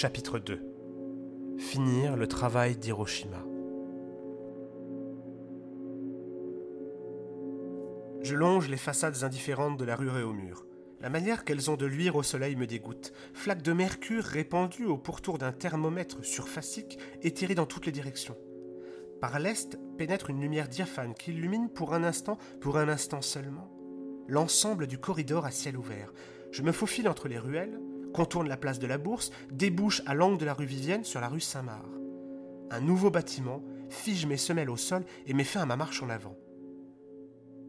Chapitre 2 Finir le travail d'Hiroshima. Je longe les façades indifférentes de la rue Réaumur. La manière qu'elles ont de luire au soleil me dégoûte. Flaques de mercure répandues au pourtour d'un thermomètre surfacique étiré dans toutes les directions. Par l'est pénètre une lumière diaphane qui illumine pour un instant, pour un instant seulement, l'ensemble du corridor à ciel ouvert. Je me faufile entre les ruelles, contourne la place de la Bourse, débouche à l'angle de la rue Vivienne sur la rue Saint-Marc. Un nouveau bâtiment fige mes semelles au sol et met fin à ma marche en avant.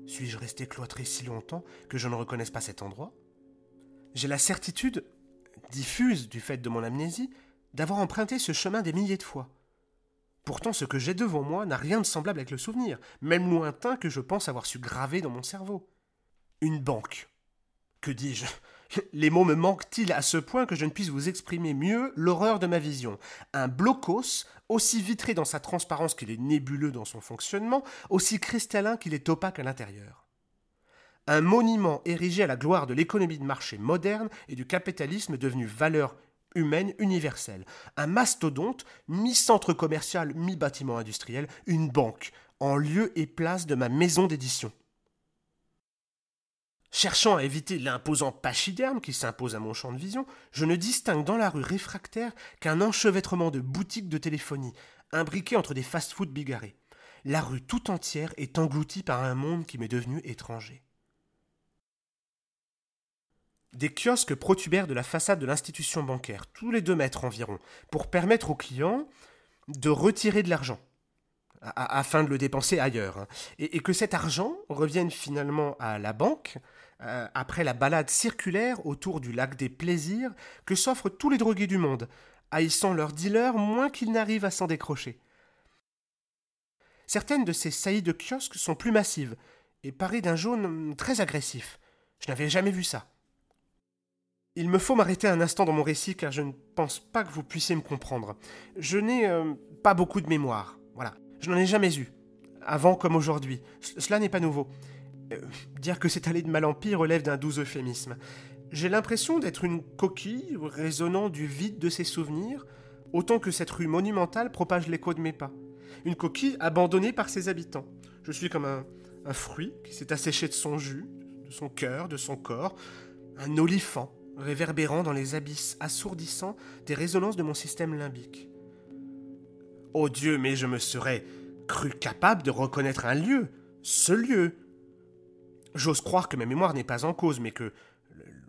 Suis-je resté cloîtré si longtemps que je ne reconnaisse pas cet endroit? J'ai la certitude, diffuse du fait de mon amnésie, d'avoir emprunté ce chemin des milliers de fois. Pourtant, ce que j'ai devant moi n'a rien de semblable avec le souvenir, même lointain que je pense avoir su graver dans mon cerveau. Une banque. Que dis-je? Les mots me manquent-ils à ce point que je ne puisse vous exprimer mieux l'horreur de ma vision? Un blocos, aussi vitré dans sa transparence qu'il est nébuleux dans son fonctionnement, aussi cristallin qu'il est opaque à l'intérieur. Un monument érigé à la gloire de l'économie de marché moderne et du capitalisme devenu valeur humaine universelle. Un mastodonte, mi-centre commercial, mi-bâtiment industriel, une banque, en lieu et place de ma maison d'édition. Cherchant à éviter l'imposant pachyderme qui s'impose à mon champ de vision, je ne distingue dans la rue réfractaire qu'un enchevêtrement de boutiques de téléphonie, imbriquées entre des fast-foods bigarrés. La rue tout entière est engloutie par un monde qui m'est devenu étranger. Des kiosques protubèrent de la façade de l'institution bancaire, tous les deux mètres environ, pour permettre aux clients de retirer de l'argent afin de le dépenser ailleurs, hein. et, que cet argent revienne finalement à la banque euh, après la balade circulaire autour du lac des plaisirs que s'offrent tous les drogués du monde, haïssant leurs dealers moins qu'ils n'arrivent à s'en décrocher. Certaines de ces saillies de kiosques sont plus massives et parées d'un jaune très agressif. Je n'avais jamais vu ça. Il me faut m'arrêter un instant dans mon récit car je ne pense pas que vous puissiez me comprendre. Je n'ai euh, pas beaucoup de mémoire. Voilà. Je n'en ai jamais eu. Avant comme aujourd'hui. cela n'est pas nouveau. Euh, dire que c'est allé de mal en pire relève d'un doux euphémisme. J'ai l'impression d'être une coquille résonnant du vide de ses souvenirs, autant que cette rue monumentale propage l'écho de mes pas. Une coquille abandonnée par ses habitants. Je suis comme un, un fruit qui s'est asséché de son jus, de son cœur, de son corps, un olifant réverbérant dans les abysses assourdissants des résonances de mon système limbique. Oh Dieu, mais je me serais cru capable de reconnaître un lieu, ce lieu. J'ose croire que ma mémoire n'est pas en cause, mais que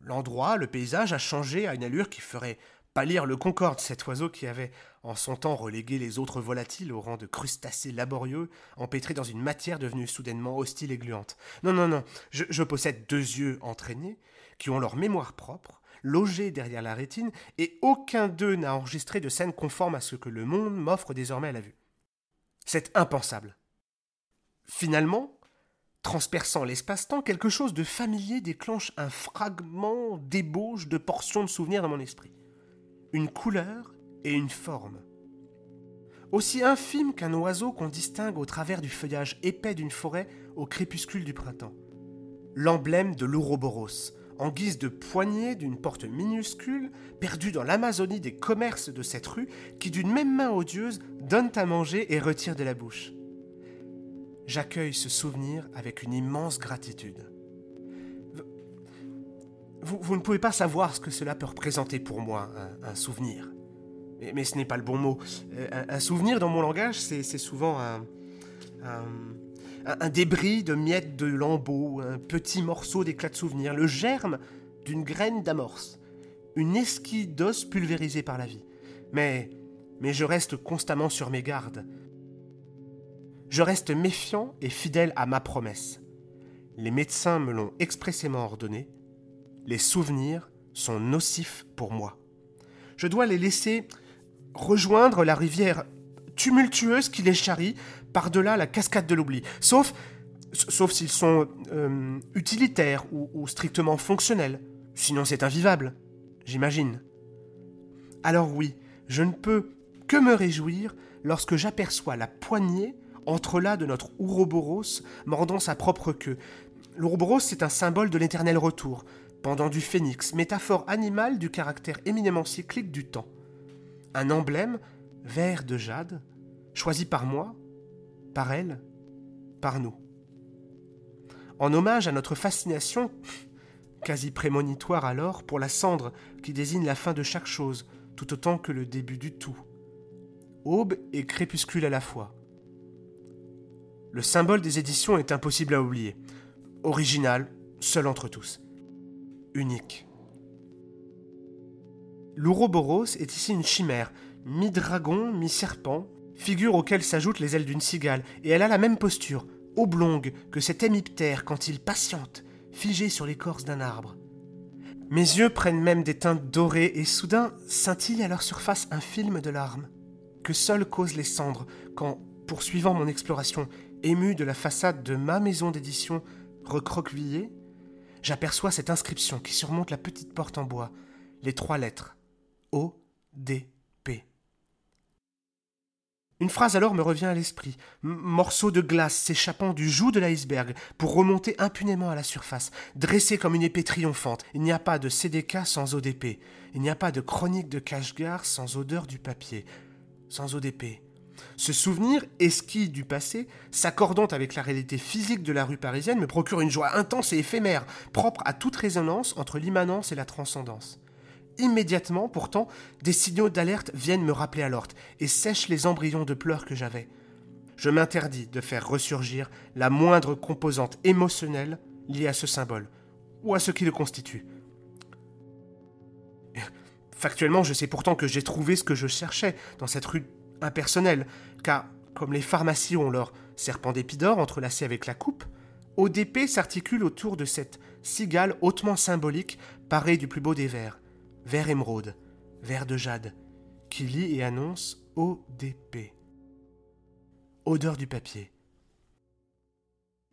l'endroit, le paysage a changé à une allure qui ferait pâlir le concorde, cet oiseau qui avait en son temps relégué les autres volatiles au rang de crustacés laborieux, empêtrés dans une matière devenue soudainement hostile et gluante. Non, non, non, je, possède deux yeux entraînés, qui ont leur mémoire propre, logés derrière la rétine, et aucun d'eux n'a enregistré de scène conforme à ce que le monde m'offre désormais à la vue. C'est impensable. Finalement, transperçant l'espace-temps, quelque chose de familier déclenche un fragment d'ébauche de portions de souvenirs dans mon esprit. Une couleur et une forme. Aussi infime qu'un oiseau qu'on distingue au travers du feuillage épais d'une forêt au crépuscule du printemps. L'emblème de l'Ouroboros, en guise de poignée d'une porte minuscule, perdue dans l'Amazonie des commerces de cette rue, qui d'une même main odieuse donne à manger et retire de la bouche. J'accueille ce souvenir avec une immense gratitude. Vous, ne pouvez pas savoir ce que cela peut représenter pour moi, un, souvenir. Mais, ce n'est pas le bon mot. Euh, un, souvenir dans mon langage, c'est souvent un, débris de miettes de lambeaux, un petit morceau d'éclat de souvenir, le germe d'une graine d'amorce, une esquille d'os pulvérisée par la vie. Mais je reste constamment sur mes gardes. Je reste méfiant et fidèle à ma promesse. Les médecins me l'ont expressément ordonné. Les souvenirs sont nocifs pour moi. Je dois les laisser rejoindre la rivière tumultueuse qui les charrie par-delà la cascade de l'oubli. Sauf, sauf s'ils sont euh, utilitaires ou, ou strictement fonctionnels. Sinon c'est invivable, j'imagine. Alors oui, je ne peux que me réjouir lorsque j'aperçois la poignée entre là de notre Ouroboros mordant sa propre queue. L'Ouroboros, c'est un symbole de l'éternel retour, pendant du phénix, métaphore animale du caractère éminemment cyclique du temps. un emblème vert de jade, choisi par moi, par elle, par nous. En hommage à notre fascination, quasi prémonitoire alors, pour la cendre qui désigne la fin de chaque chose, tout autant que le début du tout. Aube et crépuscule à la fois. Le symbole des éditions est impossible à oublier. Original, seul entre tous. Unique. L'Ouroboros est ici une chimère, mi-dragon, mi-serpent, figure auquel s'ajoutent les ailes d'une cigale, et elle a la même posture, oblongue, que cet hémiptère quand il patiente, figé sur l'écorce d'un arbre. Mes yeux prennent même des teintes dorées et soudain scintille à leur surface un film de larmes, que seules causent les cendres quand, poursuivant mon exploration, ému de la façade de ma maison d'édition recroquevillée, j'aperçois cette inscription qui surmonte la petite porte en bois, les trois lettres O, D, P. Une phrase alors me revient à l'esprit, morceau de glace s'échappant du joug de l'iceberg pour remonter impunément à la surface, dressé comme une épée triomphante. Il n'y a pas de CDK sans ODP, il n'y a pas de chronique de cache-gare sans odeur du papier, sans ODP. Ce souvenir, esquis du passé, s'accordant avec la réalité physique de la rue parisienne, me procure une joie intense et éphémère, propre à toute résonance entre l'immanence et la transcendance. Immédiatement, pourtant, des signaux d'alerte viennent me rappeler à l'ordre et sèchent les embryons de pleurs que j'avais. Je m'interdis de faire ressurgir la moindre composante émotionnelle liée à ce symbole, ou à ce qui le constitue. Factuellement, je sais pourtant que j'ai trouvé ce que je cherchais dans cette rue impersonnelle, car, comme les pharmacies ont leur serpent d'épidore entrelacé avec la coupe, ODP s'articule autour de cette cigale hautement symbolique parée du plus beau des vers vert émeraude, vert de jade, qui lit et annonce ODP. Odeur du papier.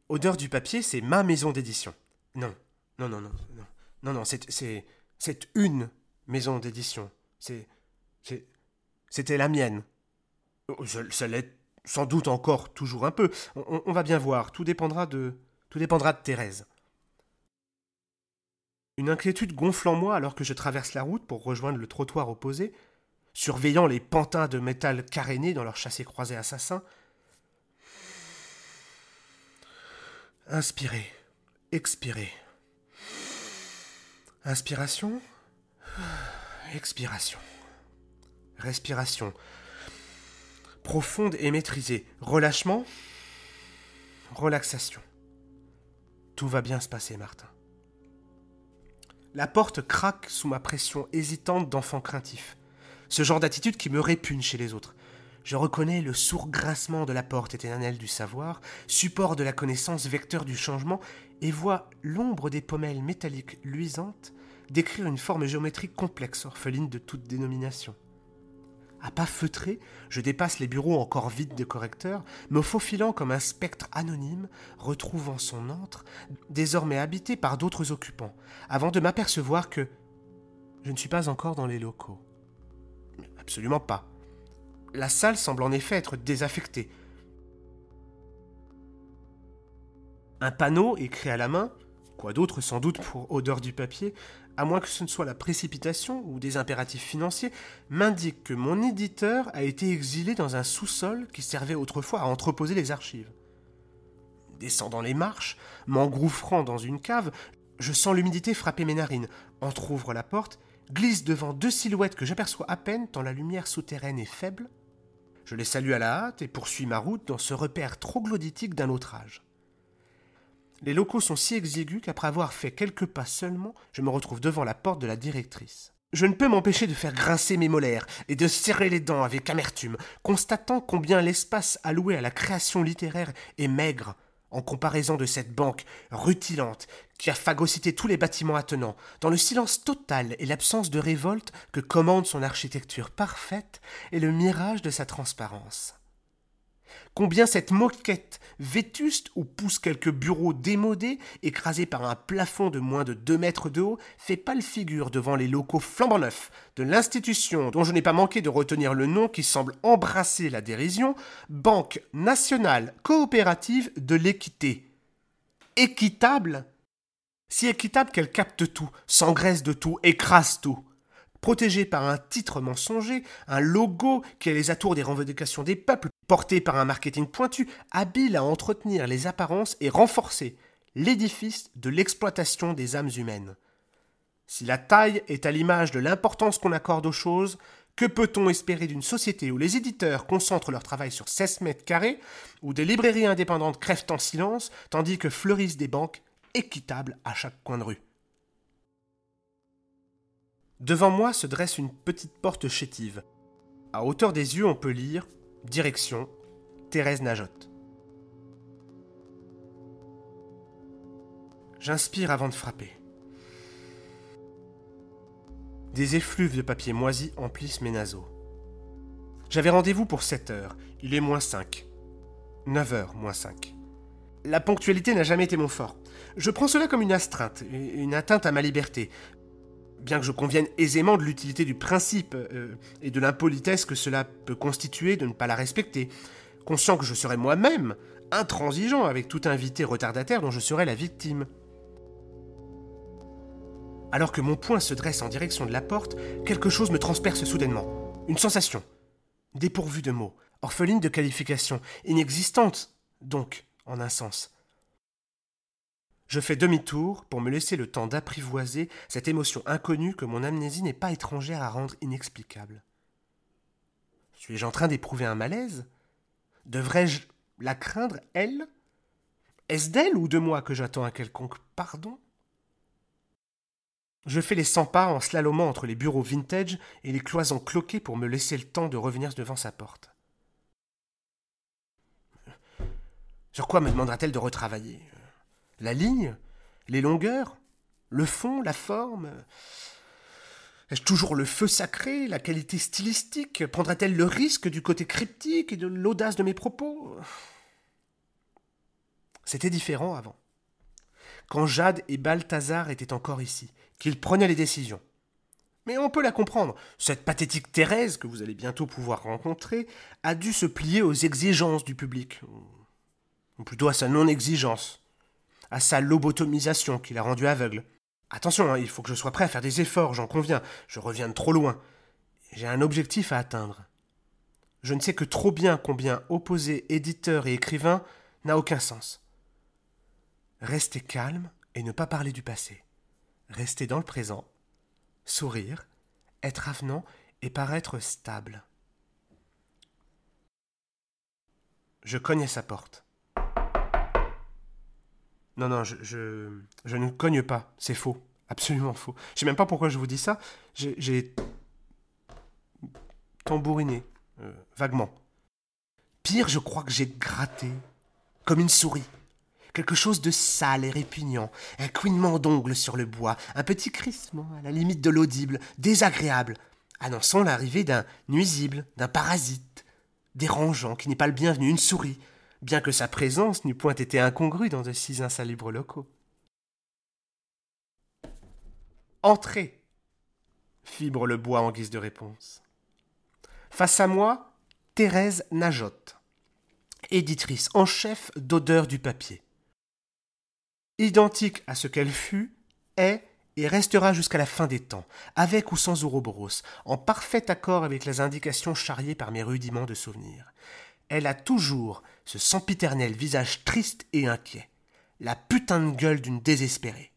Odeur du papier, c'est ma maison d'édition. Non, non, non, non, non, non, non, c'est, c'est, c'est une maison d'édition. C'est, c'est, c'était la mienne. Oh, ça l'est sans doute encore toujours un peu. On, va bien voir. Tout dépendra de, tout dépendra de Thérèse. Une inquiétude gonfle en moi alors que je traverse la route pour rejoindre le trottoir opposé, surveillant les pantins de métal carénés dans leur chassé-croisé assassin. Inspirez, expirez. Inspiration, expiration. Respiration. Profonde et maîtrisée. Relâchement, relaxation. Tout va bien se passer, Martin. La porte craque sous ma pression hésitante d'enfant craintif. Ce genre d'attitude qui me répugne chez les autres. Je reconnais le sourd grincement de la porte éternelle du savoir, support de la connaissance, vecteur du changement, et vois l'ombre des pommelles métalliques luisantes décrire une forme géométrique complexe, orpheline de toute dénomination. À pas feutrés, je dépasse les bureaux encore vides de correcteurs, me faufilant comme un spectre anonyme, retrouvant son antre, désormais habité par d'autres occupants, avant de m'apercevoir que je ne suis pas encore dans les locaux. Absolument pas. La salle semble en effet être désaffectée. Un panneau écrit à la main, quoi d'autre sans doute pour odeur du papier, à moins que ce ne soit la précipitation ou des impératifs financiers, m'indique que mon éditeur a été exilé dans un sous-sol qui servait autrefois à entreposer les archives. Descendant les marches, m'engouffrant dans une cave, je sens l'humidité frapper mes narines, entr'ouvre la porte, glisse devant deux silhouettes que j'aperçois à peine tant la lumière souterraine est faible. Je les salue à la hâte et poursuis ma route dans ce repère troglodytique d'un autre âge. Les locaux sont si exigus qu'après avoir fait quelques pas seulement, je me retrouve devant la porte de la directrice. Je ne peux m'empêcher de faire grincer mes molaires et de serrer les dents avec amertume, constatant combien l'espace alloué à la création littéraire est maigre en comparaison de cette banque rutilante qui a phagocyté tous les bâtiments attenants, dans le silence total et l'absence de révolte que commande son architecture parfaite et le mirage de sa transparence. Combien cette moquette vétuste où poussent quelques bureaux démodés, écrasés par un plafond de moins de deux mètres de haut, fait pâle figure devant les locaux flambant neufs de l'institution dont je n'ai pas manqué de retenir le nom qui semble embrasser la dérision, Banque nationale coopérative de l'équité. Équitable? Si équitable qu'elle capte tout, s'engraisse de tout, écrase tout. Protégé par un titre mensonger, un logo qui a les atours des revendications des peuples, porté par un marketing pointu, habile à entretenir les apparences et renforcer l'édifice de l'exploitation des âmes humaines. Si la taille est à l'image de l'importance qu'on accorde aux choses, que peut-on espérer d'une société où les éditeurs concentrent leur travail sur 16 mètres carrés, où des librairies indépendantes crèvent en silence, tandis que fleurissent des banques équitables à chaque coin de rue? Devant moi se dresse une petite porte chétive. À hauteur des yeux, on peut lire Direction Thérèse Najotte. J'inspire avant de frapper. Des effluves de papier moisi emplissent mes naseaux. J'avais rendez-vous pour 7 heures. Il est moins 5. 9 heures moins 5. La ponctualité n'a jamais été mon fort. Je prends cela comme une astreinte, une atteinte à ma liberté, bien que je convienne aisément de l'utilité du principe euh, et de l'impolitesse que cela peut constituer de ne pas la respecter, conscient que je serais moi-même intransigeant avec tout invité retardataire dont je serais la victime. Alors que mon poing se dresse en direction de la porte, quelque chose me transperce soudainement. Une sensation. Dépourvue de mots, orpheline de qualifications, inexistante, donc, en un sens. Je fais demi-tour pour me laisser le temps d'apprivoiser cette émotion inconnue que mon amnésie n'est pas étrangère à rendre inexplicable. Suis-je en train d'éprouver un malaise? Devrais-je la craindre, elle? Est-ce d'elle ou de moi que j'attends un quelconque pardon? Je fais les cent pas en slalomant entre les bureaux vintage et les cloisons cloquées pour me laisser le temps de revenir devant sa porte. Sur quoi me demandera-t-elle de retravailler? La ligne, les longueurs, le fond, la forme Ai-je toujours le feu sacré, la qualité stylistique? Prendra-t-elle le risque du côté cryptique et de l'audace de mes propos? C'était différent avant. Quand Jade et Balthazar étaient encore ici, qu'ils prenaient les décisions. Mais on peut la comprendre. Cette pathétique Thérèse, que vous allez bientôt pouvoir rencontrer, a dû se plier aux exigences du public. Ou plutôt à sa non-exigence à sa lobotomisation qui l'a rendu aveugle. Attention, hein, il faut que je sois prêt à faire des efforts, j'en conviens, je reviens de trop loin. J'ai un objectif à atteindre. Je ne sais que trop bien combien opposer éditeur et écrivain n'a aucun sens. Rester calme et ne pas parler du passé. Rester dans le présent, sourire, être avenant et paraître stable. Je cognais sa porte. Non, non, je, je, ne cogne pas. C'est faux. Absolument faux. Je sais même pas pourquoi je vous dis ça. J'ai tambouriné, euh, vaguement. Pire, je crois que j'ai gratté, comme une souris. Quelque chose de sale et répugnant, un couinement d'ongles sur le bois, un petit crissement à la limite de l'audible, désagréable, annonçant l'arrivée d'un nuisible, d'un parasite, dérangeant qui n'est pas le bienvenu, une souris, bien que sa présence n'eût point été incongrue dans de si insalubres locaux. Entrez fibre le bois en guise de réponse. Face à moi, Thérèse Najotte, éditrice en chef d'Odeur du papier. Identique à ce qu'elle fut, est et restera jusqu'à la fin des temps, avec ou sans Ouroboros, en parfait accord avec les indications charriées par mes rudiments de souvenirs. Elle a toujours ce sempiternel visage triste et inquiet, la putain de gueule d'une désespérée.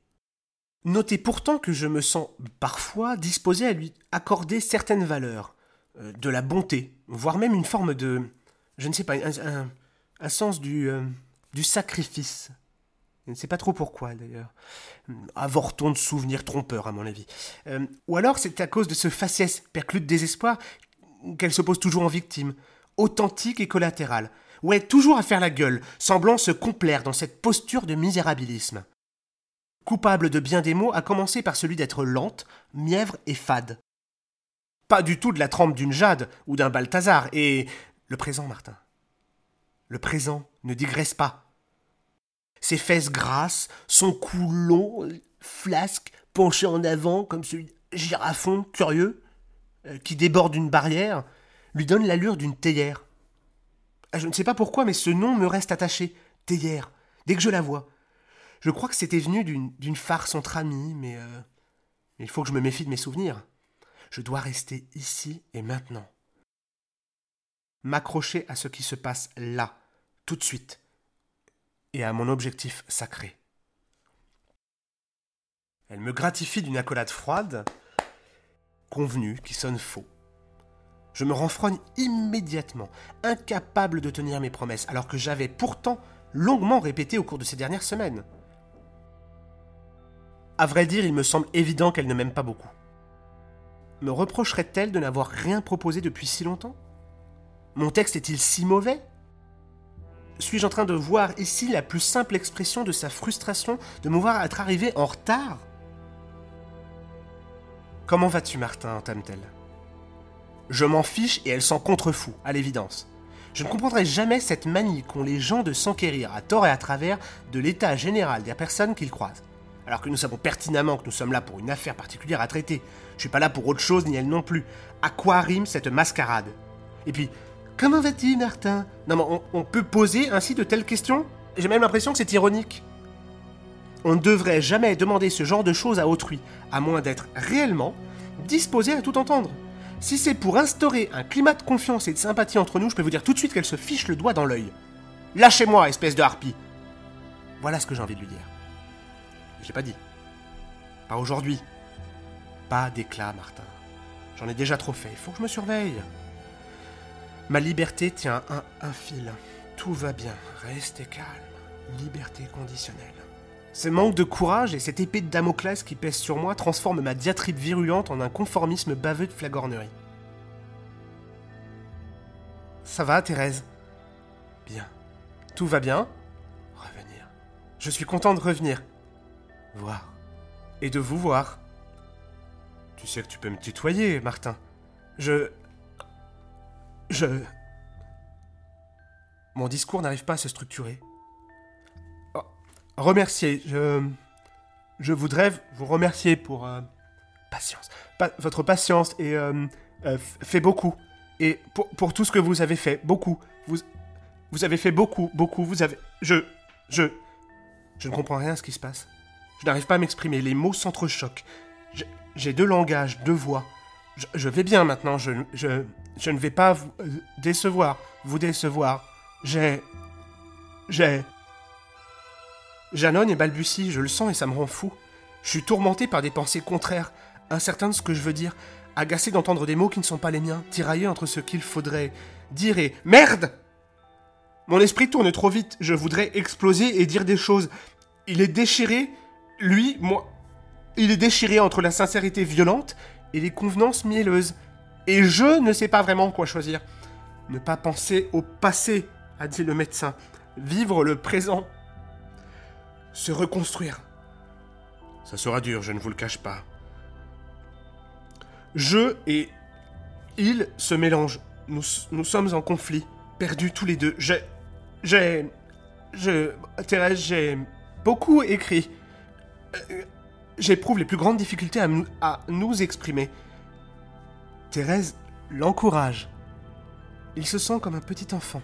Notez pourtant que je me sens parfois disposé à lui accorder certaines valeurs, euh, de la bonté, voire même une forme de, je ne sais pas, un, sens du, euh, du sacrifice. Je ne sais pas trop pourquoi d'ailleurs. Avorton de souvenirs trompeurs à mon avis. Euh, ou alors c'est à cause de ce faciès perclus de désespoir qu'elle se pose toujours en victime, authentique et collatérale, ouais, toujours à faire la gueule, semblant se complaire dans cette posture de misérabilisme. Coupable de bien des mots, à commencer par celui d'être lente, mièvre et fade. Pas du tout de la trempe d'une Jade ou d'un Balthazar, et le présent, Martin. Le présent ne digresse pas. Ses fesses grasses, son cou long, flasque, penché en avant comme celui girafon curieux, euh, qui déborde une barrière, lui donne l'allure d'une théière. Ah, je ne sais pas pourquoi, mais ce nom me reste attaché. Théière, dès que je la vois. Je crois que c'était venu d'une farce entre amis, mais euh, il faut que je me méfie de mes souvenirs. Je dois rester ici et maintenant. M'accrocher à ce qui se passe là, tout de suite, et à mon objectif sacré. Elle me gratifie d'une accolade froide, convenue, qui sonne faux. Je me renfrogne immédiatement, incapable de tenir mes promesses, alors que j'avais pourtant longuement répété au cours de ces dernières semaines. À vrai dire, il me semble évident qu'elle ne m'aime pas beaucoup. Me reprocherait-elle de n'avoir rien proposé depuis si longtemps? Mon texte est-il si mauvais? Suis-je en train de voir ici la plus simple expression de sa frustration de me voir être arrivé en retard? Comment vas-tu, Martin? entame-t-elle. Je m'en fiche et elle s'en contrefou, à l'évidence. Je ne comprendrai jamais cette manie qu'ont les gens de s'enquérir à tort et à travers de l'état général des personnes qu'ils croisent. Alors que nous savons pertinemment que nous sommes là pour une affaire particulière à traiter. Je suis pas là pour autre chose, ni elle non plus. À quoi rime cette mascarade? Et puis, comment vas-tu, Martin? Non, mais on peut poser ainsi de telles questions? J'ai même l'impression que c'est ironique. On ne devrait jamais demander ce genre de choses à autrui, à moins d'être réellement disposé à tout entendre. Si c'est pour instaurer un climat de confiance et de sympathie entre nous, je peux vous dire tout de suite qu'elle se fiche le doigt dans l'œil. Lâchez-moi, espèce de harpie Voilà ce que j'ai envie de lui dire. J'ai pas dit. Pas aujourd'hui. Pas d'éclat, Martin. J'en ai déjà trop fait, il faut que je me surveille. Ma liberté tient un, un fil. Tout va bien, restez calme. Liberté conditionnelle. Ce manque de courage et cette épée de Damoclès qui pèse sur moi transforment ma diatribe virulente en un conformisme baveux de flagornerie. Ça va, Thérèse? Bien. Tout va bien? Revenir. Je suis content de revenir. Voir. Et de vous voir. Tu sais que tu peux me tutoyer, Martin. Je... Je... Mon discours n'arrive pas à se structurer. Remercier. Je... Je voudrais vous remercier pour... euh, patience. Pa- votre patience et... euh, euh, fait beaucoup. Et pour, pour tout ce que vous avez fait. Beaucoup. Vous... Vous avez fait beaucoup, beaucoup. Vous avez... Je... Je... Je ne comprends rien à ce qui se passe. Je n'arrive pas à m'exprimer. Les mots s'entrechoquent. J'ai deux langages, deux voix. Je, je vais bien maintenant. Je, je, je ne vais pas vous décevoir. Vous décevoir. J'ai... J'ai... J'annonne et balbutie, je le sens et ça me rend fou. Je suis tourmenté par des pensées contraires, incertain de ce que je veux dire, agacé d'entendre des mots qui ne sont pas les miens, tiraillé entre ce qu'il faudrait dire et... Merde Mon esprit tourne trop vite, je voudrais exploser et dire des choses. Il est déchiré, lui, moi... Il est déchiré entre la sincérité violente et les convenances mielleuses. Et je ne sais pas vraiment quoi choisir. Ne pas penser au passé, a dit le médecin. Vivre le présent. Se reconstruire. Ça sera dur, je ne vous le cache pas. Je et il se mélangent. Nous, nous sommes en conflit, perdus tous les deux. J'ai. J'ai. Je. Thérèse, j'ai beaucoup écrit. Euh, J'éprouve les plus grandes difficultés à, à nous exprimer. Thérèse l'encourage. Il se sent comme un petit enfant.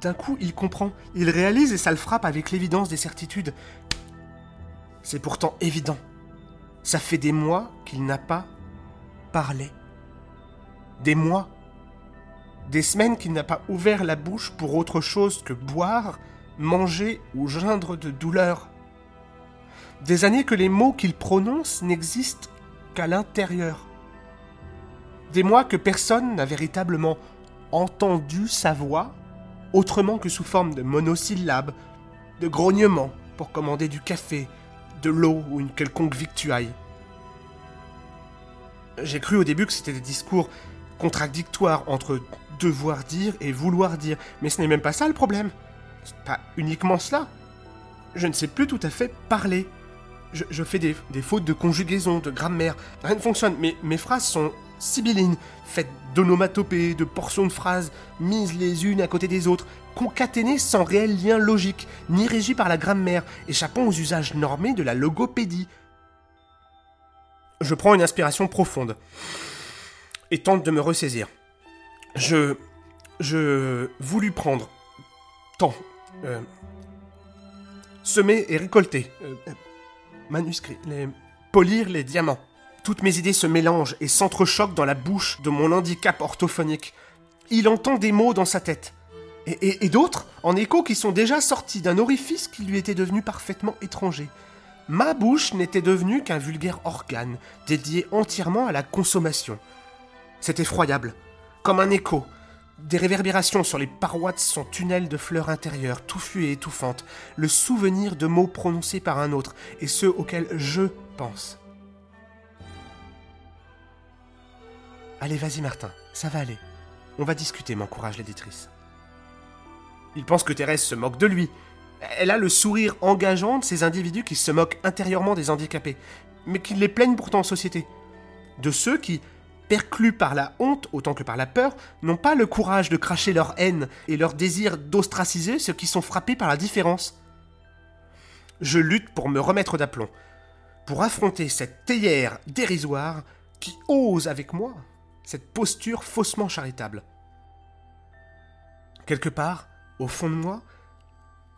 D'un coup, il comprend, il réalise et ça le frappe avec l'évidence des certitudes. C'est pourtant évident. Ça fait des mois qu'il n'a pas parlé. Des mois. Des semaines qu'il n'a pas ouvert la bouche pour autre chose que boire, manger ou geindre de douleur. Des années que les mots qu'il prononce n'existent qu'à l'intérieur. Des mois que personne n'a véritablement entendu sa voix autrement que sous forme de monosyllabes, de grognements pour commander du café, de l'eau ou une quelconque victuaille. J'ai cru au début que c'était des discours contradictoires entre devoir dire et vouloir dire, mais ce n'est même pas ça le problème. C'est pas uniquement cela. Je ne sais plus tout à fait parler. Je, fais des, des fautes de conjugaison, de grammaire. Rien ne fonctionne. Mes, mes phrases sont sibyllines, faites d'onomatopées, de portions de phrases, mises les unes à côté des autres, concaténées sans réel lien logique, ni régies par la grammaire, échappant aux usages normés de la logopédie. Je prends une inspiration profonde et tente de me ressaisir. Je. Je. voulus prendre. Temps. euh, semer et récolter. euh, euh, manuscrit. Polir les diamants. Toutes mes idées se mélangent et s'entrechoquent dans la bouche de mon handicap orthophonique. Il entend des mots dans sa tête. Et, d'autres, en écho, qui sont déjà sortis d'un orifice qui lui était devenu parfaitement étranger. Ma bouche n'était devenue qu'un vulgaire organe, dédié entièrement à la consommation. C'est effroyable, comme un écho, des réverbérations sur les parois de son tunnel de fleurs intérieures, touffues et étouffantes, le souvenir de mots prononcés par un autre, et ceux auxquels je pense. Allez, vas-y Martin, ça va aller. On va discuter, m'encourage l'éditrice. Il pense que Thérèse se moque de lui. Elle a le sourire engageant de ces individus qui se moquent intérieurement des handicapés, mais qui les plaignent pourtant en société. De ceux qui, perclus par la honte autant que par la peur, n'ont pas le courage de cracher leur haine et leur désir d'ostraciser ceux qui sont frappés par la différence. Je lutte pour me remettre d'aplomb, pour affronter cette théière dérisoire qui ose avec moi cette posture faussement charitable. Quelque part, au fond de moi,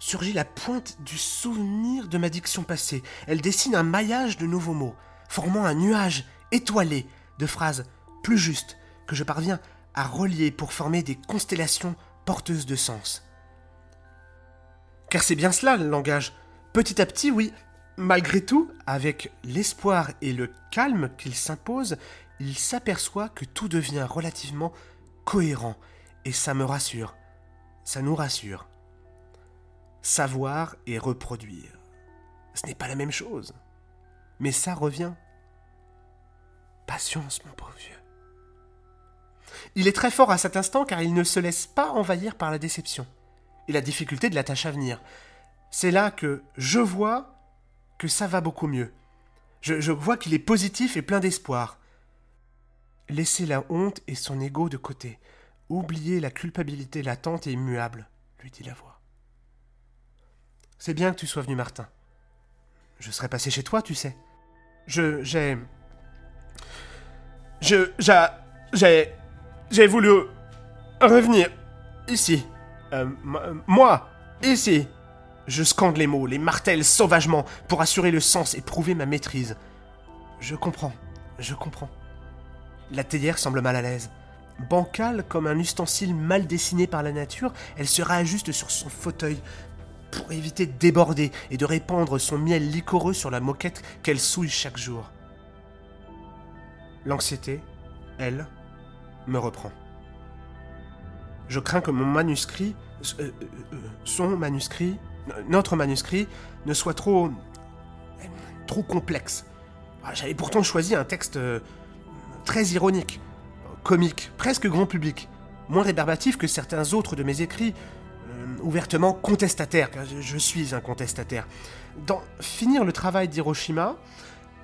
surgit la pointe du souvenir de ma diction passée. Elle dessine un maillage de nouveaux mots, formant un nuage étoilé de phrases plus justes que je parviens à relier pour former des constellations porteuses de sens. Car c'est bien cela le langage. Petit à petit, oui, malgré tout, avec l'espoir et le calme qu'il s'impose, il s'aperçoit que tout devient relativement cohérent, et ça me rassure, ça nous rassure. Savoir et reproduire, ce n'est pas la même chose, mais ça revient. Patience, mon pauvre vieux. Il est très fort à cet instant car il ne se laisse pas envahir par la déception et la difficulté de la tâche à venir. C'est là que je vois que ça va beaucoup mieux. Je, vois qu'il est positif et plein d'espoir. Laissez la honte et son ego de côté. Oubliez la culpabilité latente et immuable, lui dit la voix. C'est bien que tu sois venu, Martin. Je serais passé chez toi, tu sais. Je. j'ai. Je. j'ai. J'ai voulu. revenir. ici. Euh, moi, ici. Je scande les mots, les martèle sauvagement pour assurer le sens et prouver ma maîtrise. Je comprends, je comprends. La théière semble mal à l'aise. Bancale comme un ustensile mal dessiné par la nature, elle se réajuste sur son fauteuil pour éviter de déborder et de répandre son miel liquoreux sur la moquette qu'elle souille chaque jour. L'anxiété, elle, me reprend. Je crains que mon manuscrit, euh, euh, euh, son manuscrit, notre manuscrit, ne soit trop. trop complexe. Ah, j'avais pourtant choisi un texte très ironique, comique, presque grand public, moins rébarbatif que certains autres de mes écrits, euh, ouvertement contestataires, car je, suis un contestataire. Dans Finir le travail d'Hiroshima,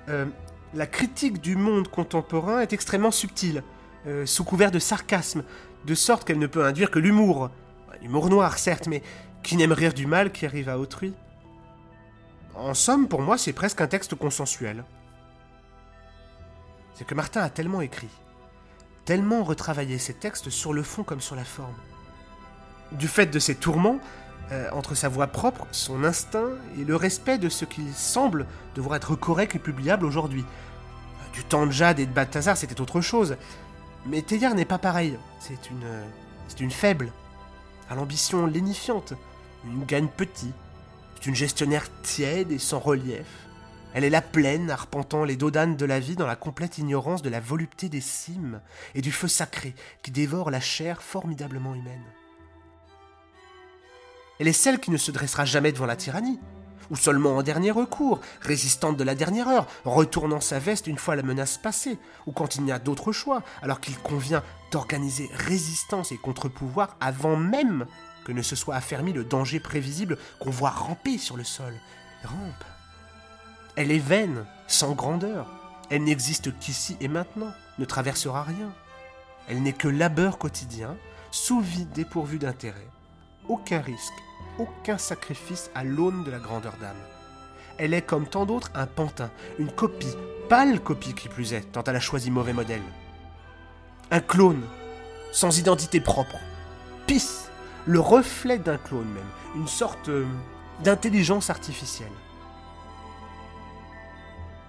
euh, la critique du monde contemporain est extrêmement subtile, euh, sous couvert de sarcasme, de sorte qu'elle ne peut induire que l'humour. L'humour noir, certes, mais qui n'aime rire du mal qui arrive à autrui. En somme, pour moi, c'est presque un texte consensuel c'est que Martin a tellement écrit, tellement retravaillé ses textes sur le fond comme sur la forme. Du fait de ses tourments, euh, entre sa voix propre, son instinct et le respect de ce qui semble devoir être correct et publiable aujourd'hui. Du temps de Jade et de Balthazar, c'était autre chose. Mais Teilhard n'est pas pareil. C'est une, c'est une faible, à l'ambition lénifiante, une gagne petit. C'est une gestionnaire tiède et sans relief. Elle est la plaine, arpentant les dodanes de la vie dans la complète ignorance de la volupté des cimes et du feu sacré qui dévore la chair formidablement humaine. Elle est celle qui ne se dressera jamais devant la tyrannie, ou seulement en dernier recours, résistante de la dernière heure, retournant sa veste une fois la menace passée, ou quand il n'y a d'autre choix, alors qu'il convient d'organiser résistance et contre-pouvoir avant même que ne se soit affermi le danger prévisible qu'on voit ramper sur le sol. Rampe, elle est vaine, sans grandeur. Elle n'existe qu'ici et maintenant, ne traversera rien. Elle n'est que labeur quotidien, sous vide dépourvu d'intérêt. Aucun risque, aucun sacrifice à l'aune de la grandeur d'âme. Elle est comme tant d'autres un pantin, une copie, pâle copie qui plus est, tant elle a choisi mauvais modèle. Un clone, sans identité propre. Pisse, le reflet d'un clone même, une sorte euh, d'intelligence artificielle.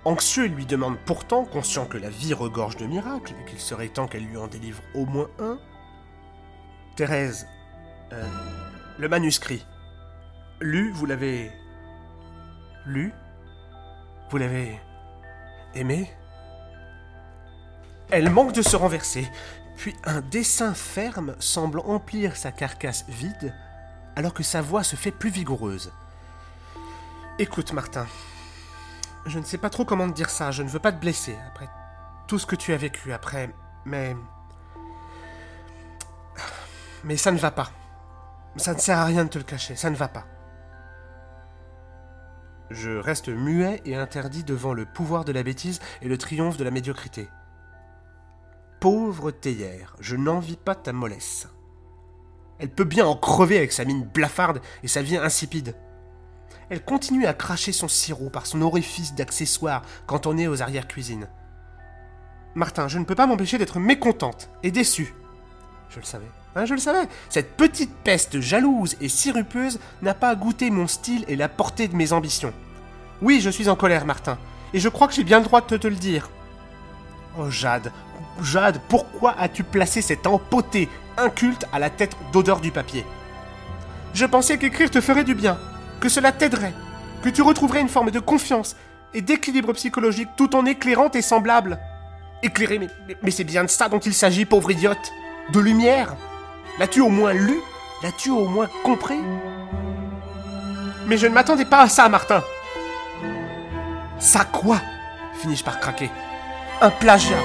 Anxieux, il lui demande pourtant, conscient que la vie regorge de miracles et qu'il serait temps qu'elle lui en délivre au moins un. Thérèse, euh, le manuscrit. Lu, vous l'avez. Lu? Vous l'avez. aimé? Elle manque de se renverser, puis un dessin ferme semble emplir sa carcasse vide, alors que sa voix se fait plus vigoureuse. Écoute, Martin, je ne sais pas trop comment te dire ça, je ne veux pas te blesser, après tout ce que tu as vécu, après, mais... Mais ça ne va pas. Ça ne sert à rien de te le cacher, ça ne va pas. Je reste muet et interdit devant le pouvoir de la bêtise et le triomphe de la médiocrité. Pauvre théière, je n'envie pas ta mollesse. Elle peut bien en crever avec sa mine blafarde et sa vie insipide. Elle continue à cracher son sirop par son orifice d'accessoires quand on est aux arrières-cuisines. Martin, je ne peux pas m'empêcher d'être mécontente et déçue. Je le savais. Hein, je le savais. Cette petite peste jalouse et sirupeuse n'a pas goûté mon style et la portée de mes ambitions. Oui, je suis en colère, Martin. Et je crois que j'ai bien le droit de te, le dire. Oh, Jade. Jade, pourquoi as-tu placé cet empoté inculte à la tête d'odeur du papier? Je pensais qu'écrire te ferait du bien, que cela t'aiderait, que tu retrouverais une forme de confiance et d'équilibre psychologique tout en éclairant tes semblables. Éclairer, mais, c'est bien de ça dont il s'agit, pauvre idiote. De lumière. L'as-tu au moins lu? L'as-tu au moins compris? Mais je ne m'attendais pas à ça, Martin. Ça quoi? Finis-je par craquer. Un plagiat